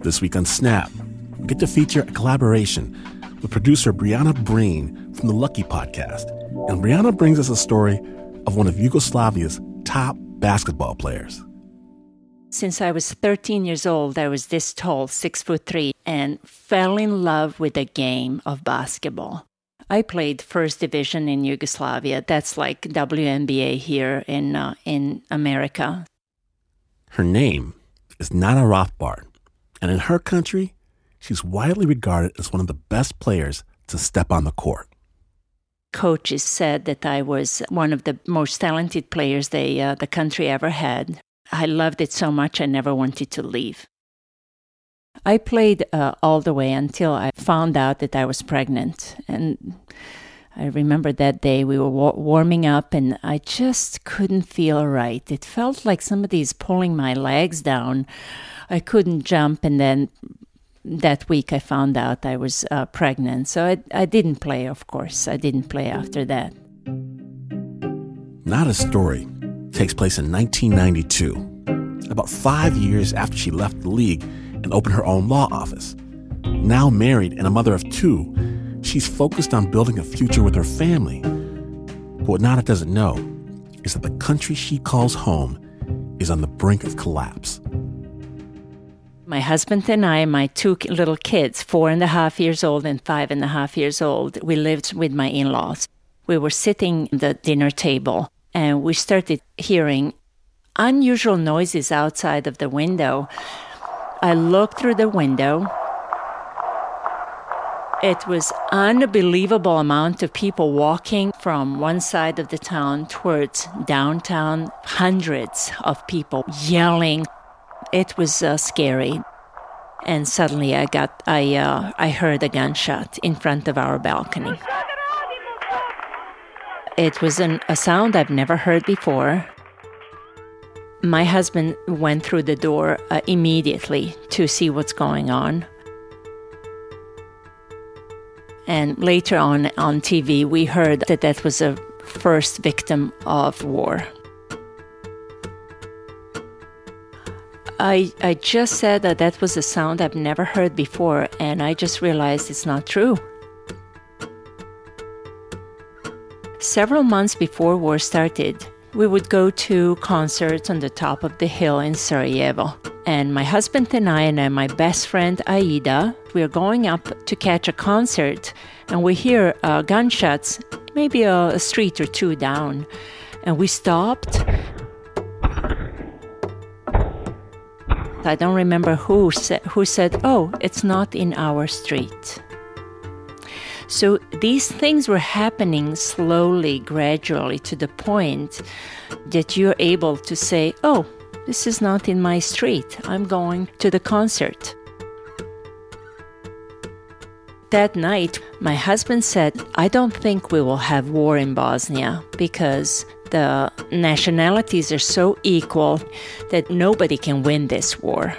This week on Snap, we get to feature a collaboration with producer Briana Breen from the Lucky Podcast. And Briana brings us a story of one of Yugoslavia's top basketball players. Since I was 13 years old, I was this tall, six foot three, and fell in love with the game of basketball. I played first division in Yugoslavia. That's like WNBA here in uh, in America. Her name is Nada Rothbart, and in her country, she's widely regarded as one of the best players to step on the court. Coaches said that I was one of the most talented players they, uh, the country ever had. I loved it so much I never wanted to leave. I played uh, all the way until I found out that I was pregnant. And I remember that day we were wa- warming up and I just couldn't feel right. It felt like somebody's pulling my legs down. I couldn't jump, and then that week I found out I was uh, pregnant. So I, I didn't play, of course. I didn't play after that. Not a story takes place in 1992, about five years after she left the league and opened her own law office. Now married and a mother of two, she's focused on building a future with her family. But what Nada doesn't know is that the country she calls home is on the brink of collapse. My husband and I, my two little kids, four and a half years old and five and a half years old, we lived with my in laws. We were sitting at the dinner table and we started hearing unusual noises outside of the window. I looked through the window. It was unbelievable amount of people walking from one side of the town towards downtown, hundreds of people yelling, it was uh, scary. And suddenly I got, I, uh, I heard a gunshot in front of our balcony. It was an, a sound I've never heard before. My husband went through the door uh, immediately to see what's going on. And later on on TV, we heard that that was a first victim of war. I, I just said that that was a sound I've never heard before, and I just realized it's not true. Several months before war started, we would go to concerts on the top of the hill in Sarajevo. And my husband and I and my best friend Aida, we are going up to catch a concert, and we hear uh, gunshots, maybe a, a street or two down. And we stopped I don't remember who said, who said, "Oh, it's not in our street." So these things were happening slowly, gradually, to the point that you're able to say, "Oh, this is not in my street. I'm going to the concert." That night, my husband said, I don't think we will have war in Bosnia because the nationalities are so equal that nobody can win this war.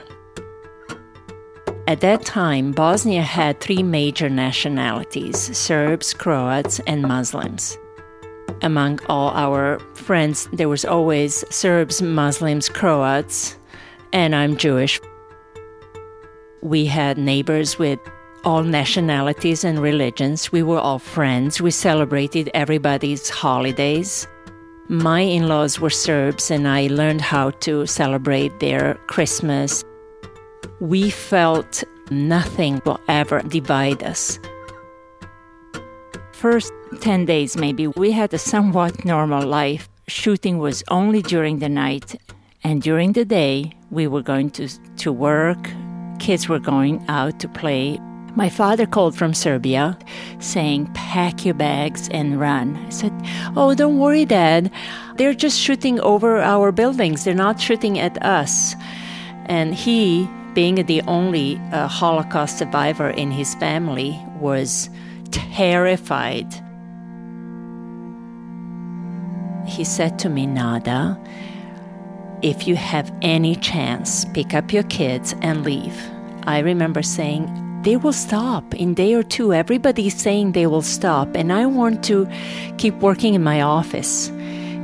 At that time, Bosnia had three major nationalities Serbs, Croats, and Muslims. Among all our friends, there was always Serbs, Muslims, Croats, and I'm Jewish. We had neighbors with all nationalities and religions. We were all friends. We celebrated everybody's holidays. My in laws were Serbs, and I learned how to celebrate their Christmas. We felt nothing will ever divide us. First 10 days, maybe, we had a somewhat normal life. Shooting was only during the night, and during the day, we were going to, to work. Kids were going out to play. My father called from Serbia saying, Pack your bags and run. I said, Oh, don't worry, Dad. They're just shooting over our buildings, they're not shooting at us. And he, being the only uh, Holocaust survivor in his family, was terrified. He said to me, Nada, if you have any chance, pick up your kids and leave. I remember saying, they will stop in day or two. Everybody's saying they will stop, and I want to keep working in my office.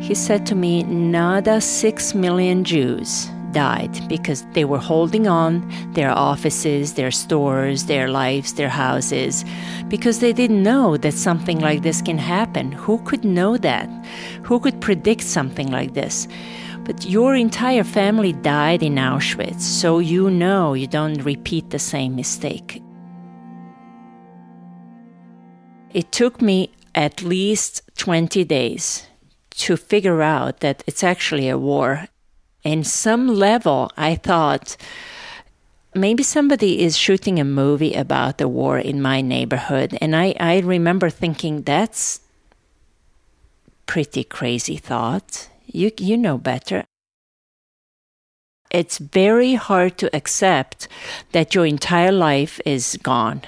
He said to me, Nada, six million Jews died because they were holding on their offices, their stores, their lives, their houses, because they didn't know that something like this can happen. Who could know that? Who could predict something like this? But your entire family died in Auschwitz, so you know you don't repeat the same mistake. It took me at least 20 days to figure out that it's actually a war. In some level, I thought maybe somebody is shooting a movie about the war in my neighborhood. And I, I remember thinking that's pretty crazy thought. You, you know better. It's very hard to accept that your entire life is gone.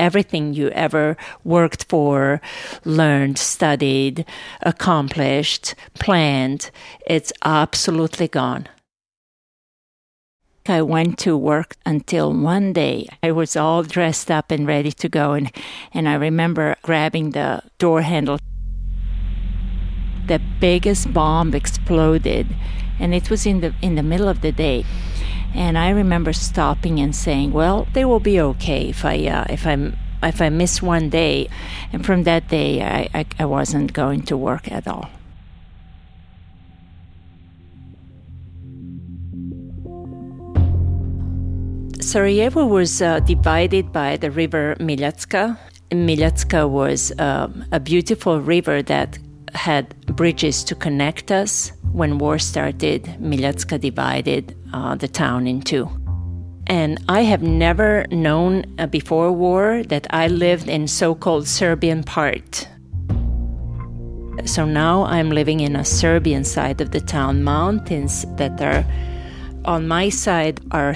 Everything you ever worked for, learned, studied, accomplished, planned, it's absolutely gone. I went to work until one day. I was all dressed up and ready to go and and I remember grabbing the door handle. The biggest bomb exploded and it was in the in the middle of the day and I remember stopping and saying well they will be okay if I uh, if I'm if I miss one day and from that day I, I, I wasn't going to work at all Sarajevo was uh, divided by the river Miljacka. Miljacka was um, a beautiful river that had bridges to connect us. When war started, Miljacka divided uh, the town in two. And I have never known uh, before war that I lived in so-called Serbian part. So now I'm living in a Serbian side of the town. Mountains that are on my side are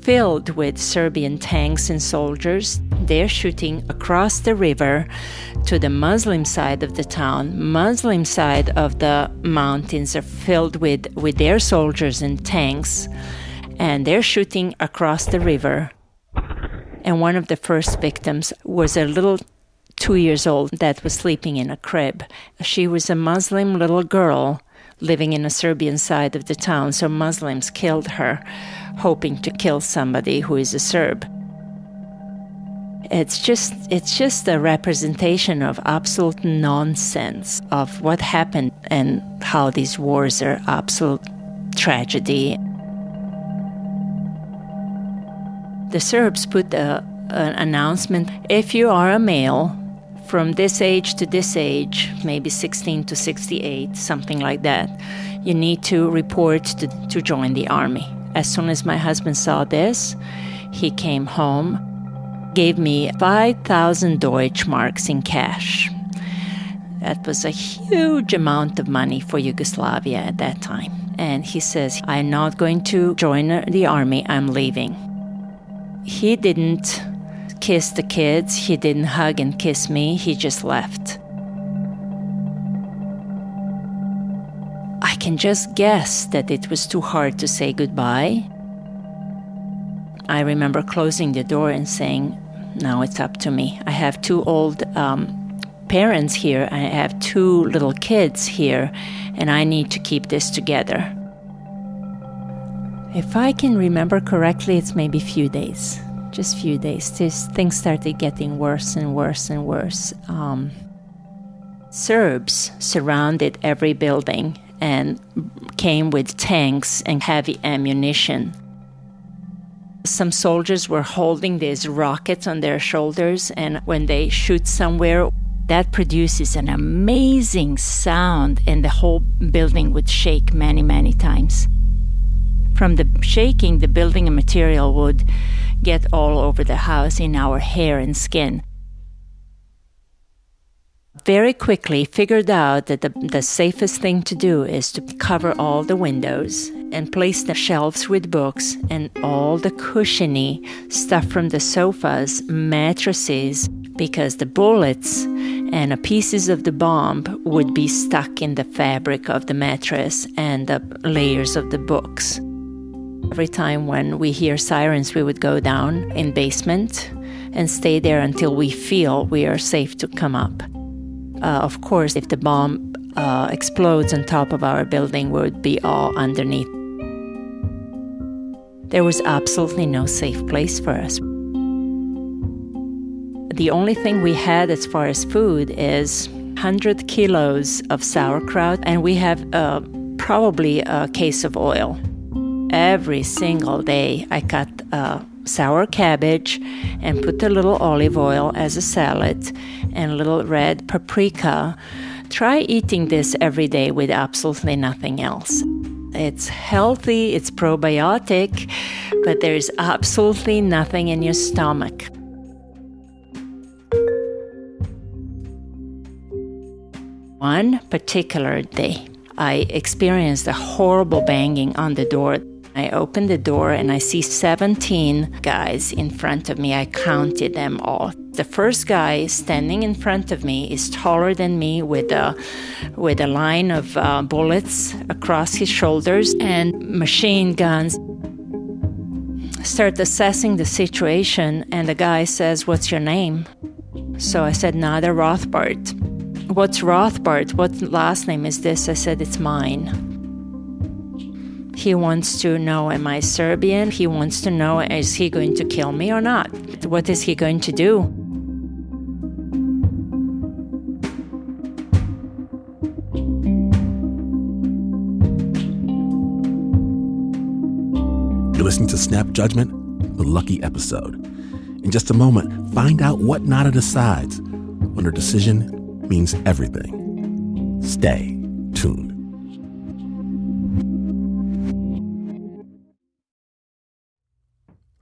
filled with Serbian tanks and soldiers. They're shooting across the river to the Muslim side of the town. Muslim side of the mountains are filled with, with their soldiers and tanks, and they're shooting across the river. And one of the first victims was a little two years old that was sleeping in a crib. She was a Muslim little girl living in a Serbian side of the town, so Muslims killed her hoping to kill somebody who is a Serb. It's just it's just a representation of absolute nonsense of what happened and how these wars are absolute tragedy. The Serbs put a, an announcement if you are a male from this age to this age, maybe 16 to 68, something like that, you need to report to, to join the army. As soon as my husband saw this, he came home, gave me 5,000 Deutschmarks in cash. That was a huge amount of money for Yugoslavia at that time. And he says, I'm not going to join the army, I'm leaving. He didn't kiss the kids, he didn't hug and kiss me, he just left. I can just guess that it was too hard to say goodbye. I remember closing the door and saying, Now it's up to me. I have two old um, parents here, I have two little kids here, and I need to keep this together. If I can remember correctly, it's maybe few days, just few days. This, things started getting worse and worse and worse. Um, Serbs surrounded every building and came with tanks and heavy ammunition. Some soldiers were holding these rockets on their shoulders, and when they shoot somewhere, that produces an amazing sound, and the whole building would shake many, many times. From the shaking, the building material would get all over the house in our hair and skin. Very quickly figured out that the, the safest thing to do is to cover all the windows and place the shelves with books and all the cushiony stuff from the sofas, mattresses, because the bullets and the pieces of the bomb would be stuck in the fabric of the mattress and the layers of the books. Every time when we hear sirens, we would go down in basement and stay there until we feel we are safe to come up. Uh, of course, if the bomb uh, explodes on top of our building, we would be all underneath. There was absolutely no safe place for us. The only thing we had as far as food is 100 kilos of sauerkraut, and we have uh, probably a case of oil. Every single day, I cut uh, sour cabbage and put a little olive oil as a salad and little red paprika. Try eating this every day with absolutely nothing else. It's healthy, it's probiotic, but there's absolutely nothing in your stomach. One particular day, I experienced a horrible banging on the door. I open the door and I see 17 guys in front of me. I counted them all. The first guy standing in front of me is taller than me with a, with a line of uh, bullets across his shoulders and machine guns. Start assessing the situation, and the guy says, What's your name? So I said, Nada Rothbart. What's Rothbart? What last name is this? I said, It's mine. He wants to know, Am I Serbian? He wants to know, Is he going to kill me or not? What is he going to do? You're listening to Snap Judgment, the lucky episode. In just a moment, find out what Nada decides when her decision means everything. Stay tuned.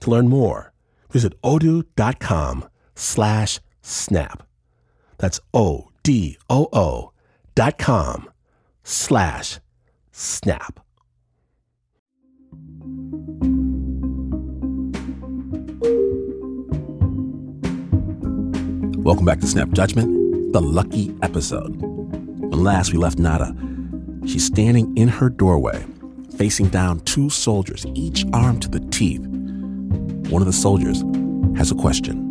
To learn more, visit odoo.com slash snap. That's O-D-O-O dot com slash snap. Welcome back to Snap Judgment, the lucky episode. When last we left Nada, she's standing in her doorway, facing down two soldiers, each armed to the teeth. One of the soldiers has a question.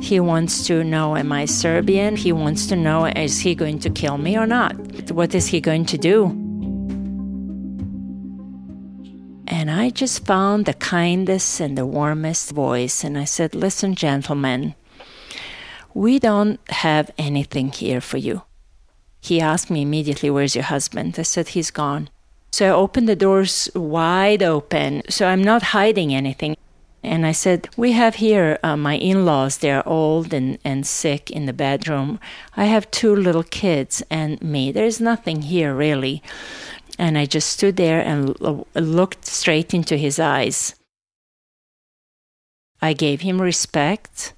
He wants to know, Am I Serbian? He wants to know, Is he going to kill me or not? What is he going to do? And I just found the kindest and the warmest voice. And I said, Listen, gentlemen, we don't have anything here for you. He asked me immediately, Where's your husband? I said, He's gone. So I opened the doors wide open. So I'm not hiding anything. And I said, We have here uh, my in laws. They're old and, and sick in the bedroom. I have two little kids and me. There's nothing here really. And I just stood there and looked straight into his eyes. I gave him respect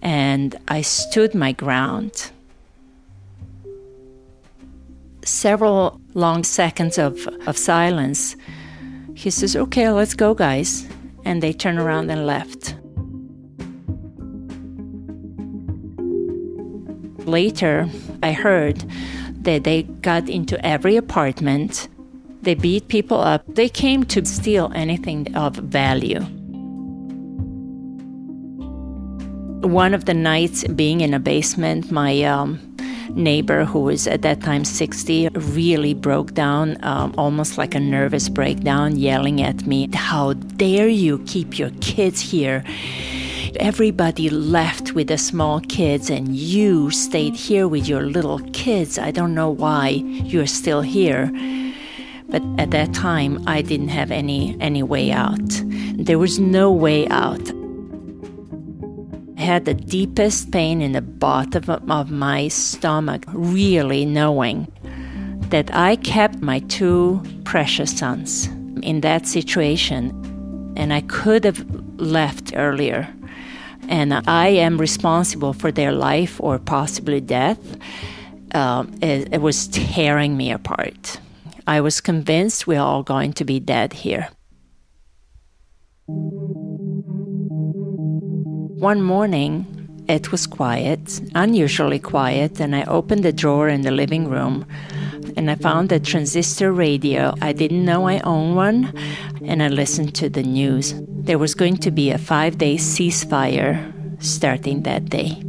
and I stood my ground. Several long seconds of, of silence. He says, Okay, let's go, guys. And they turn around and left. Later, I heard that they got into every apartment. They beat people up. They came to steal anything of value. One of the nights, being in a basement, my um, neighbor, who was at that time 60, really broke down, um, almost like a nervous breakdown, yelling at me, How dare you keep your kids here? Everybody left with the small kids, and you stayed here with your little kids. I don't know why you're still here. But at that time, I didn't have any, any way out. There was no way out. Had the deepest pain in the bottom of my stomach, really knowing that I kept my two precious sons in that situation, and I could have left earlier and I am responsible for their life or possibly death, um, it, it was tearing me apart. I was convinced we're all going to be dead here. One morning, it was quiet, unusually quiet, and I opened the drawer in the living room and I found a transistor radio. I didn't know I owned one, and I listened to the news. There was going to be a five day ceasefire starting that day.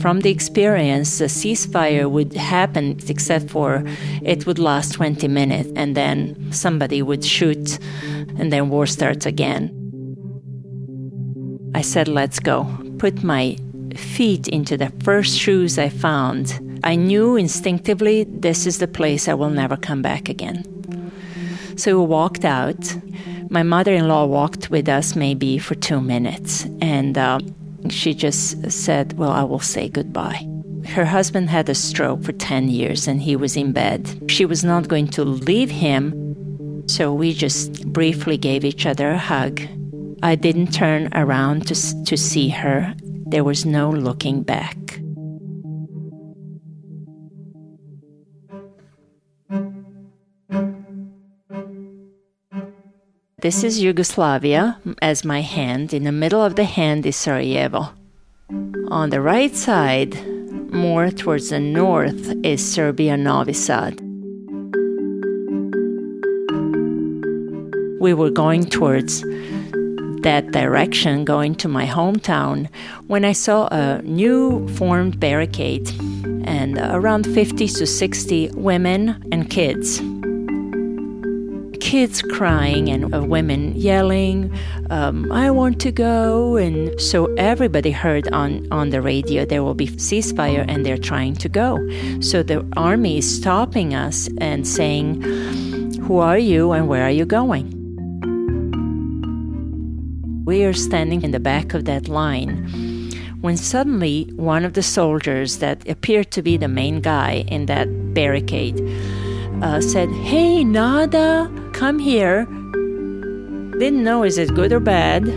From the experience, the ceasefire would happen, except for it would last 20 minutes, and then somebody would shoot, and then war starts again. I said, Let's go. Put my feet into the first shoes I found I knew instinctively this is the place I will never come back again. So we walked out. My mother in law walked with us maybe for two minutes, and uh, she just said, Well, I will say goodbye. Her husband had a stroke for 10 years and he was in bed. She was not going to leave him, so we just briefly gave each other a hug. I didn't turn around to, to see her. There was no looking back. This is Yugoslavia as my hand. In the middle of the hand is Sarajevo. On the right side, more towards the north, is Serbia Novi Sad. We were going towards that direction, going to my hometown, when I saw a new formed barricade and around 50 to 60 women and kids kids crying and uh, women yelling, um, I want to go. And so everybody heard on, on the radio there will be ceasefire and they're trying to go. So the army is stopping us and saying, Who are you and where are you going? We are standing in the back of that line when suddenly one of the soldiers that appeared to be the main guy in that barricade uh, said, Hey, Nada, come here. Didn't know is it good or bad.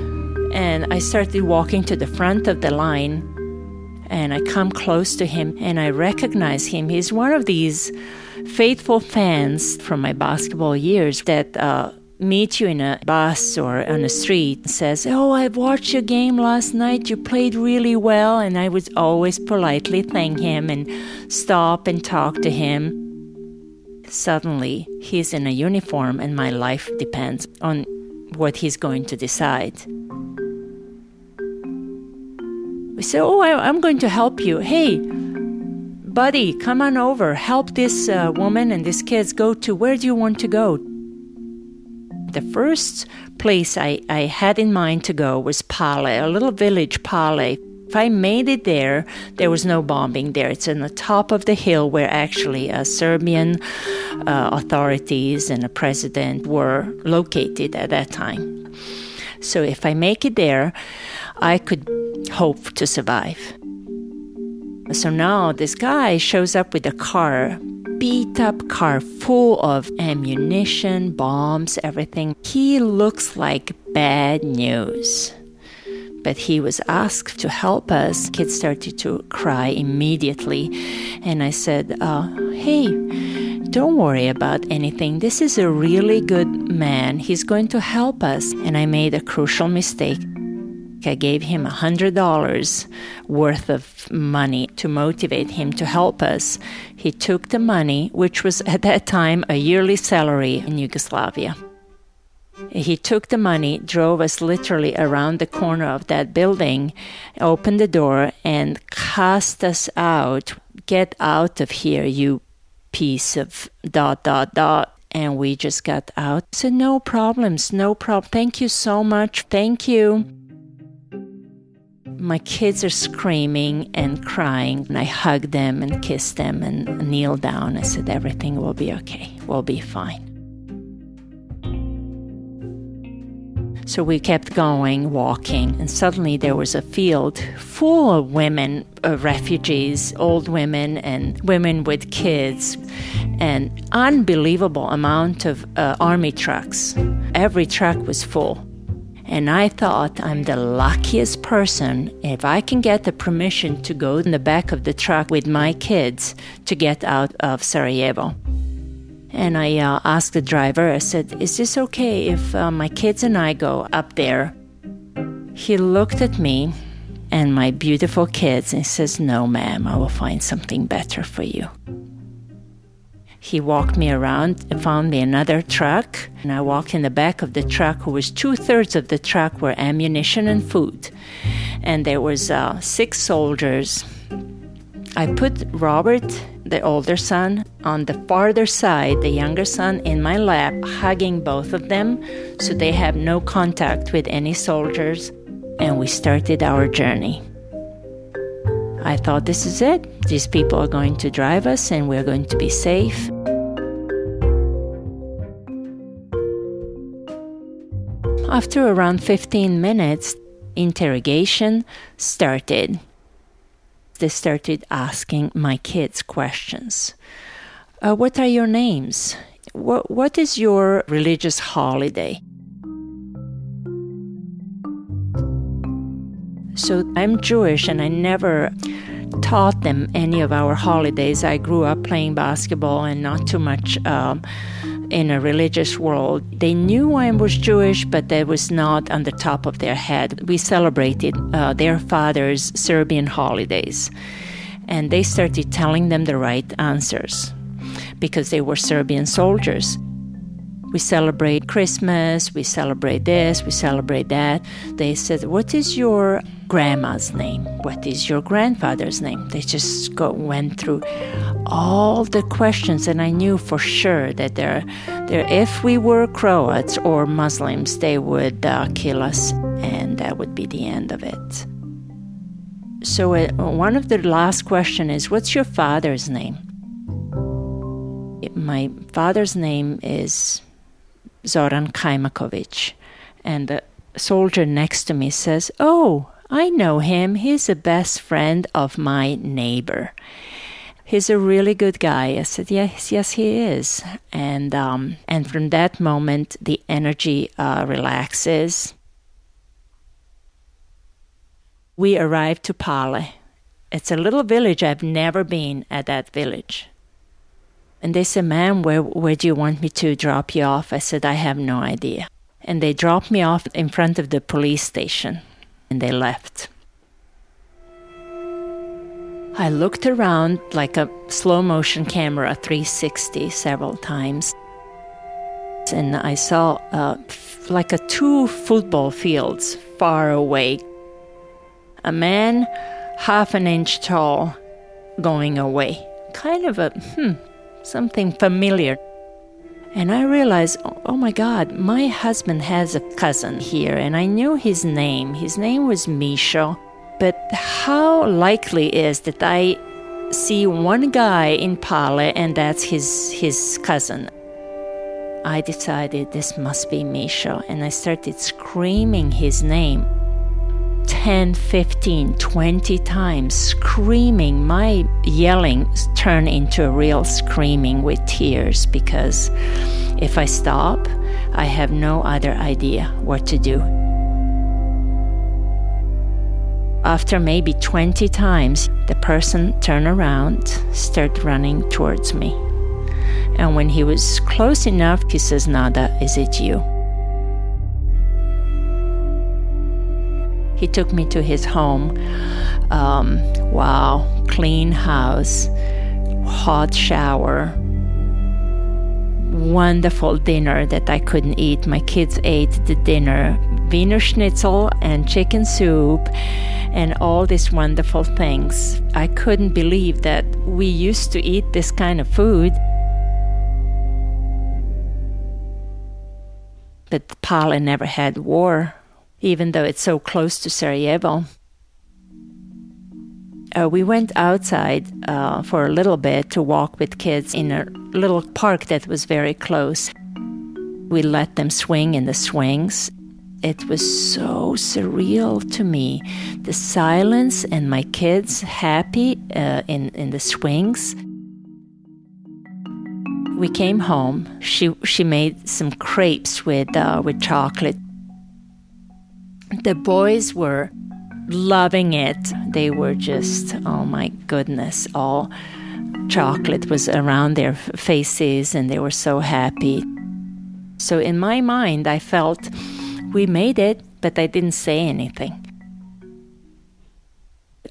And I started walking to the front of the line and I come close to him and I recognize him. He's one of these faithful fans from my basketball years that uh, meet you in a bus or on the street and says, Oh, I watched your game last night. You played really well. And I would always politely thank him and stop and talk to him. Suddenly, he's in a uniform and my life depends on what he's going to decide. We say, Oh, I, am going to help you. Hey, buddy, come on over. Help this uh, woman and these kids go to where do you want to go? The first place I, I had in mind to go was Pale, a little village, Pale, if I made it there, there was no bombing there. It's on the top of the hill where actually uh, Serbian uh, authorities and a president were located at that time. So if I make it there, I could hope to survive. So now this guy shows up with a car, beat up car full of ammunition, bombs, everything. He looks like bad news but he was asked to help us. Kids started to cry immediately. And I said, uh, Hey, don't worry about anything. This is a really good man. He's going to help us. And I made a crucial mistake. I gave him a $100 worth of money to motivate him to help us. He took the money, which was at that time a yearly salary in Yugoslavia. He took the money, drove us literally around the corner of that building, opened the door, and cast us out Get out of here, you piece of dot, dot, dot. And we just got out. Said, No problems, no problem. Thank you so much. Thank you. My kids are screaming and crying, and I hug them and kiss them and kneel down. I said, Everything will be okay. We'll be fine. So we kept going, walking, and suddenly there was a field full of women, uh, refugees, old women, and women with kids, and unbelievable amount of uh, army trucks. Every truck was full. And I thought I'm the luckiest person if I can get the permission to go in the back of the truck with my kids to get out of Sarajevo. And I uh, asked the driver, I said, Is this okay if uh, my kids and I go up there? He looked at me and my beautiful kids and says, No, ma'am, I will find something better for you. He walked me around and found me another truck, and I walked in the back of the truck, who was two thirds of the truck were ammunition and food. And there was uh, six soldiers. I put Robert the older son, on the farther side, the younger son in my lap, hugging both of them so they have no contact with any soldiers, and we started our journey. I thought this is it. These people are going to drive us and we're going to be safe. After around 15 minutes, interrogation started they started asking my kids questions. Uh, what are your names? What, what is your religious holiday? So I'm Jewish and I never taught them any of our holidays. I grew up playing basketball and not too much um, in a religious world. They knew I was Jewish, but that was not on the top of their head. We celebrated uh, their father's Serbian holidays, and they started telling them the right answers because they were Serbian soldiers. We celebrate Christmas, we celebrate this, we celebrate that. They said, What is your grandma's name? What is your grandfather's name? They just go, went through all the questions, and I knew for sure that they're, they're, if we were Croats or Muslims, they would uh, kill us, and that would be the end of it. So, uh, one of the last question is, What's your father's name? My father's name is Zoran Kajmakovic. And the soldier next to me says, Oh, I know him. He's a best friend of my neighbor. He's a really good guy. I said, Yes, yes, he is. And um, and from that moment, the energy uh, relaxes. We arrived to Pale. It's a little village. I've never been at that village. And they said, Ma'am, where, where do you want me to drop you off? I said, I have no idea. And they dropped me off in front of the police station and they left. I looked around like a slow motion camera 360 several times. And I saw uh, like a two football fields far away. A man half an inch tall going away. Kind of a, hmm, something familiar. And I realized, oh, oh my God, my husband has a cousin here, and I knew his name. His name was Misha. But how likely is that I see one guy in Pale and that's his, his cousin? I decided this must be Misha, and I started screaming his name. 10, 15, 20 times, screaming. My yelling turned into a real screaming with tears because if I stop, I have no other idea what to do. After maybe 20 times, the person turned around, started running towards me. And when he was close enough, he says, Nada, is it you? He took me to his home. Um, wow, clean house, hot shower, wonderful dinner that I couldn't eat. My kids ate the dinner Wiener Schnitzel and chicken soup and all these wonderful things. I couldn't believe that we used to eat this kind of food. But Pale never had war, even though it's so close to Sarajevo. Uh, we went outside uh, for a little bit to walk with kids in a little park that was very close. We let them swing in the swings it was so surreal to me. The silence and my kids happy uh, in, in the swings. We came home. She, she made some crepes with, uh, with chocolate. The boys were loving it. They were just, oh my goodness, all chocolate was around their faces and they were so happy. So, in my mind, I felt we made it, but I didn't say anything.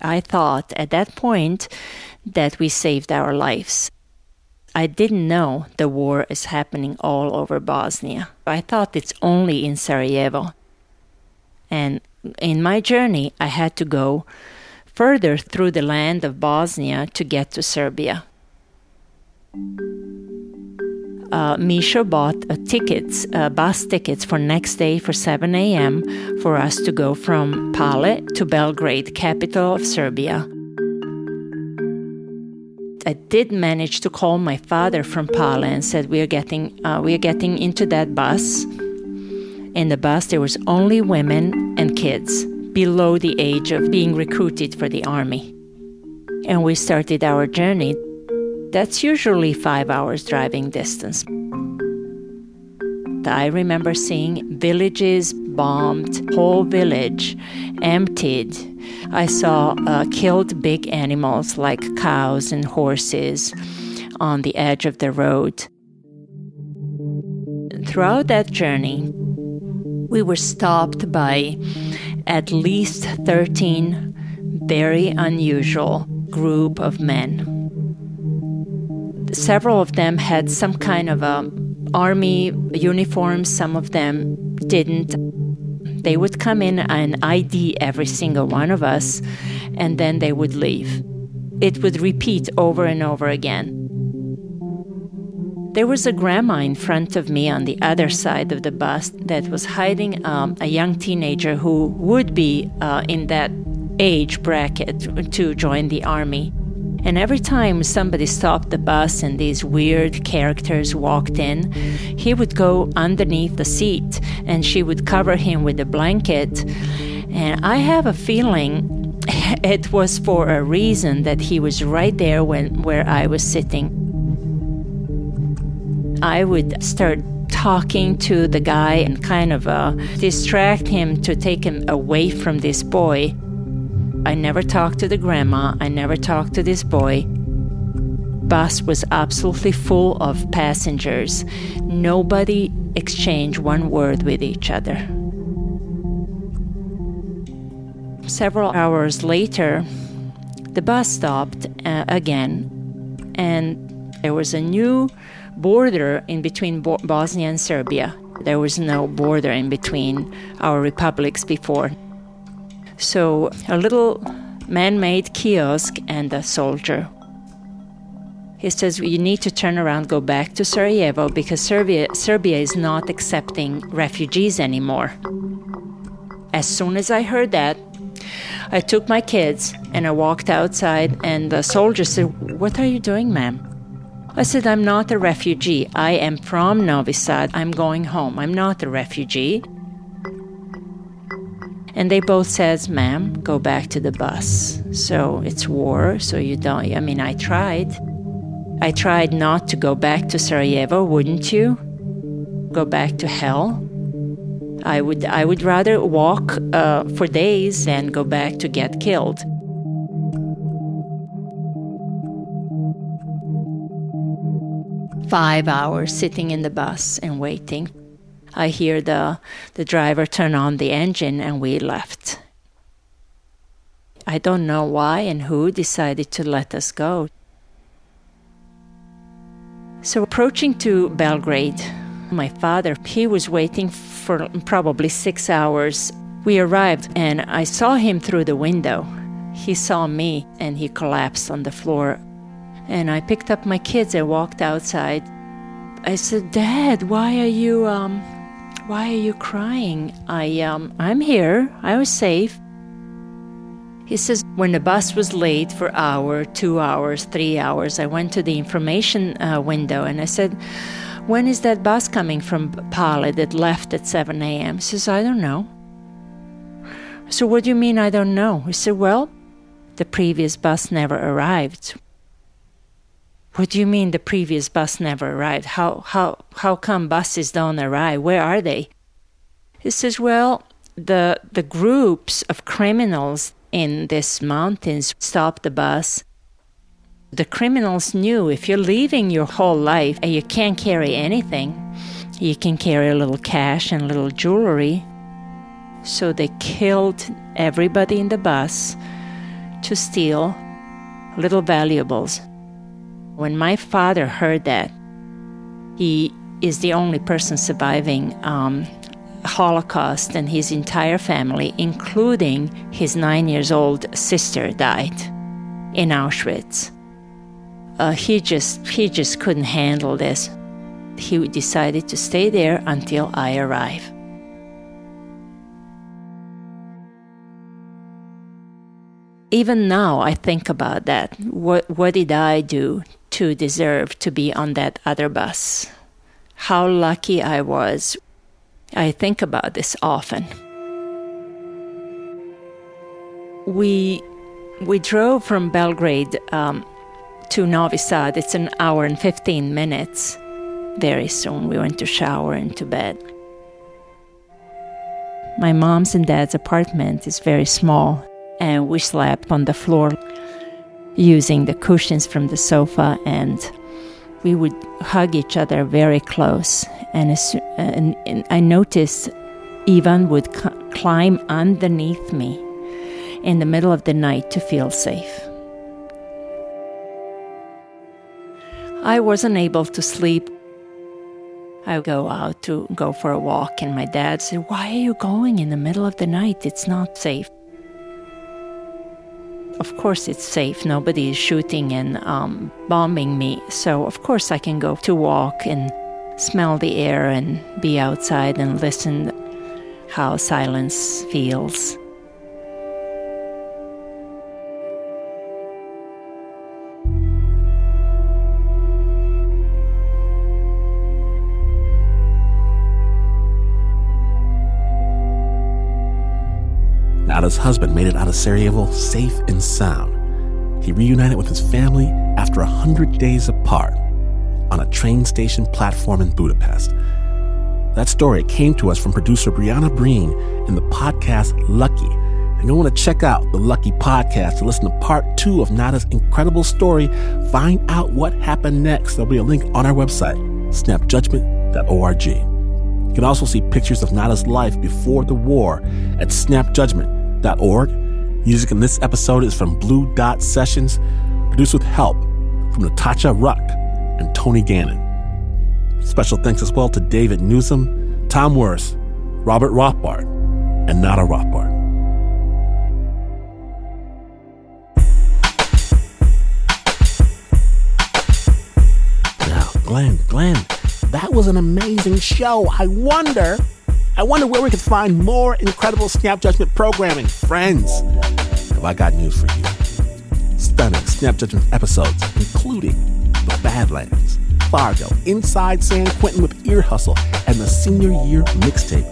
I thought at that point that we saved our lives. I didn't know the war is happening all over Bosnia. I thought it's only in Sarajevo. And in my journey, I had to go further through the land of Bosnia to get to Serbia uh, Misha bought uh, tickets, uh, bus tickets for next day for 7 a.m. for us to go from Pale to Belgrade, capital of Serbia. I did manage to call my father from Pale and said we are getting uh, we are getting into that bus. In the bus, there was only women and kids below the age of being recruited for the army. And we started our journey that's usually five hours driving distance. I remember seeing villages bombed, whole village emptied. I saw uh, killed big animals like cows and horses on the edge of the road. Throughout that journey, we were stopped by at least 13 very unusual group of men several of them had some kind of a army uniform, some of them didn't. They would come in and ID every single one of us, and then they would leave. It would repeat over and over again. There was a grandma in front of me on the other side of the bus that was hiding um, a young teenager who would be uh, in that age bracket to join the army. And every time somebody stopped the bus and these weird characters walked in, he would go underneath the seat and she would cover him with a blanket. And I have a feeling it was for a reason that he was right there when where I was sitting. I would start talking to the guy and kind of uh, distract him to take him away from this boy. I never talked to the grandma, I never talked to this boy. Bus was absolutely full of passengers. Nobody exchanged one word with each other. Several hours later, the bus stopped uh, again, and there was a new border in between Bo- Bosnia and Serbia. There was no border in between our republics before. So, a little man made kiosk and a soldier. He says, You need to turn around, go back to Sarajevo because Serbia, Serbia is not accepting refugees anymore. As soon as I heard that, I took my kids and I walked outside, and the soldier said, What are you doing, ma'am? I said, I'm not a refugee. I am from Novi Sad. I'm going home. I'm not a refugee. And they both says, "Ma'am, go back to the bus." So it's war, so you don't I mean, I tried. I tried not to go back to Sarajevo, wouldn't you? Go back to hell? I would I would rather walk uh, for days than go back to get killed. Five hours sitting in the bus and waiting I hear the, the driver turn on the engine and we left. I don't know why and who decided to let us go. So, approaching to Belgrade, my father, he was waiting for probably six hours We arrived, and I saw him through the window. He saw me, and he collapsed on the floor. And I picked up my kids and walked outside. I said, "Dad, why are you um, why are you crying? I um, I'm here. I was safe." He says, when the bus was late for hour, two hours, three hours, I went to the information uh, window and I said, when is that bus coming from Pale that left at 7 a.m.? He says, I don't know. So, what do you mean I don't know? He said, Well, the previous bus never arrived. What do you mean the previous bus never arrived? How, how, how come buses don't arrive? Where are they? He says, Well, the, the groups of criminals in these mountains stopped the bus the criminals knew if you're leaving your whole life and you can't carry anything, you can carry a little cash and a little jewelry. So they killed everybody in the bus to steal little valuables. When my father heard that, he is the only person surviving um, Holocaust, and his entire family, including his nine years old sister, died in Auschwitz uh, he just he just couldn't handle this. He decided to stay there until I arrive. Even now, I think about that. What what did I do to deserve to be on that other bus? How lucky I was. I think about this often. We we drove from Belgrade um, to Novi Sad. It's an hour and 15 minutes. Very soon we went to shower and to bed. My mom's and dad's apartment is very small, and we slept on the floor using the cushions from the sofa, and we would hug each other very close. And, as, uh, and, and I noticed Ivan would climb underneath me in the middle of the night to feel safe. I wasn't able to sleep. I go out to go for a walk, and my dad said, Why are you going in the middle of the night? It's not safe. Of course, it's safe. Nobody is shooting and um, bombing me. So, of course, I can go to walk and smell the air and be outside and listen how silence feels. Nada's husband made it out of Sarajevo safe and sound. He reunited with his family after a hundred days apart on a train station platform in Budapest. That story came to us from producer Briana Breen in the podcast Lucky. And you want to check out the Lucky podcast to listen to part two of Nada's incredible story. Find out what happened next. There'll be a link on our website, snapjudgment.org. You can also see pictures of Nada's life before the war at snapjudgment.org org. Music in this episode is from Blue Dot Sessions, produced with help from Natasha Ruck and Tony Gannon. Special thanks as well to David Newsom, Tom Worth, Robert Rothbart, and Nada Rothbart. Now, Glenn, Glenn, that was an amazing show. I wonder I wonder where we can find more incredible Snap Judgment programming. Friends, have I got news for you? Stunning Snap Judgment episodes, including The Badlands, Fargo, Inside San Quentin with Ear Hustle, and the Senior Year Mixtape,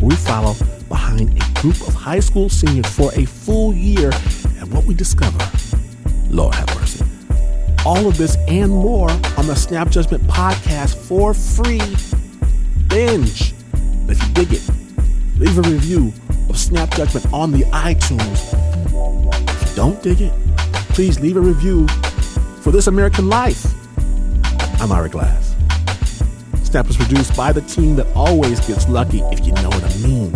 where we follow behind a group of high school seniors for a full year and what we discover. Lord have mercy. All of this and more on the Snap Judgment podcast for free. Binge if you dig it, leave a review of Snap Judgment on the iTunes. If you don't dig it, please leave a review for This American Life. I'm Ira Glass. Snap is produced by the team that always gets lucky, if you know what I mean.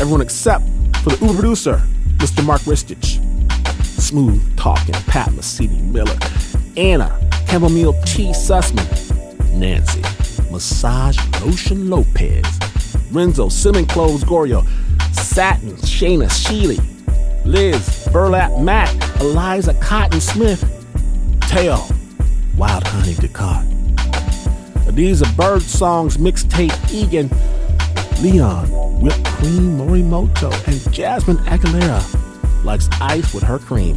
Everyone except for the Uber producer, Mr. Mark Ristich. Smooth talking Pat Mesiti Miller, Anna Chamomile T. Sussman, Nancy Massage Lotion Lopez, Renzo Simon Clothes Gorio, Satin, Shayna Sheely, Liz, Burlap Matt, Eliza Cotton Smith, Tail, Wild Honey Descartes. These are Bird Songs mixtape Egan, Leon, Whipped Cream Morimoto, and Jasmine Aguilera likes ice with her cream.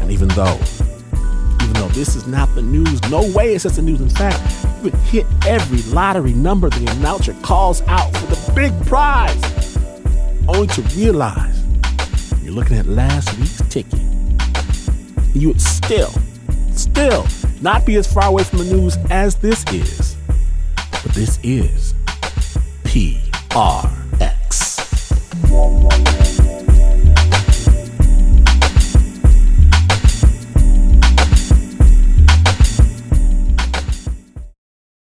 And even though this is not the news, no way it's just the news. In fact, you would hit every lottery number the announcer calls out for the big prize, only to realize you're looking at last week's ticket. You would still, still not be as far away from the news as this is. But this is PR.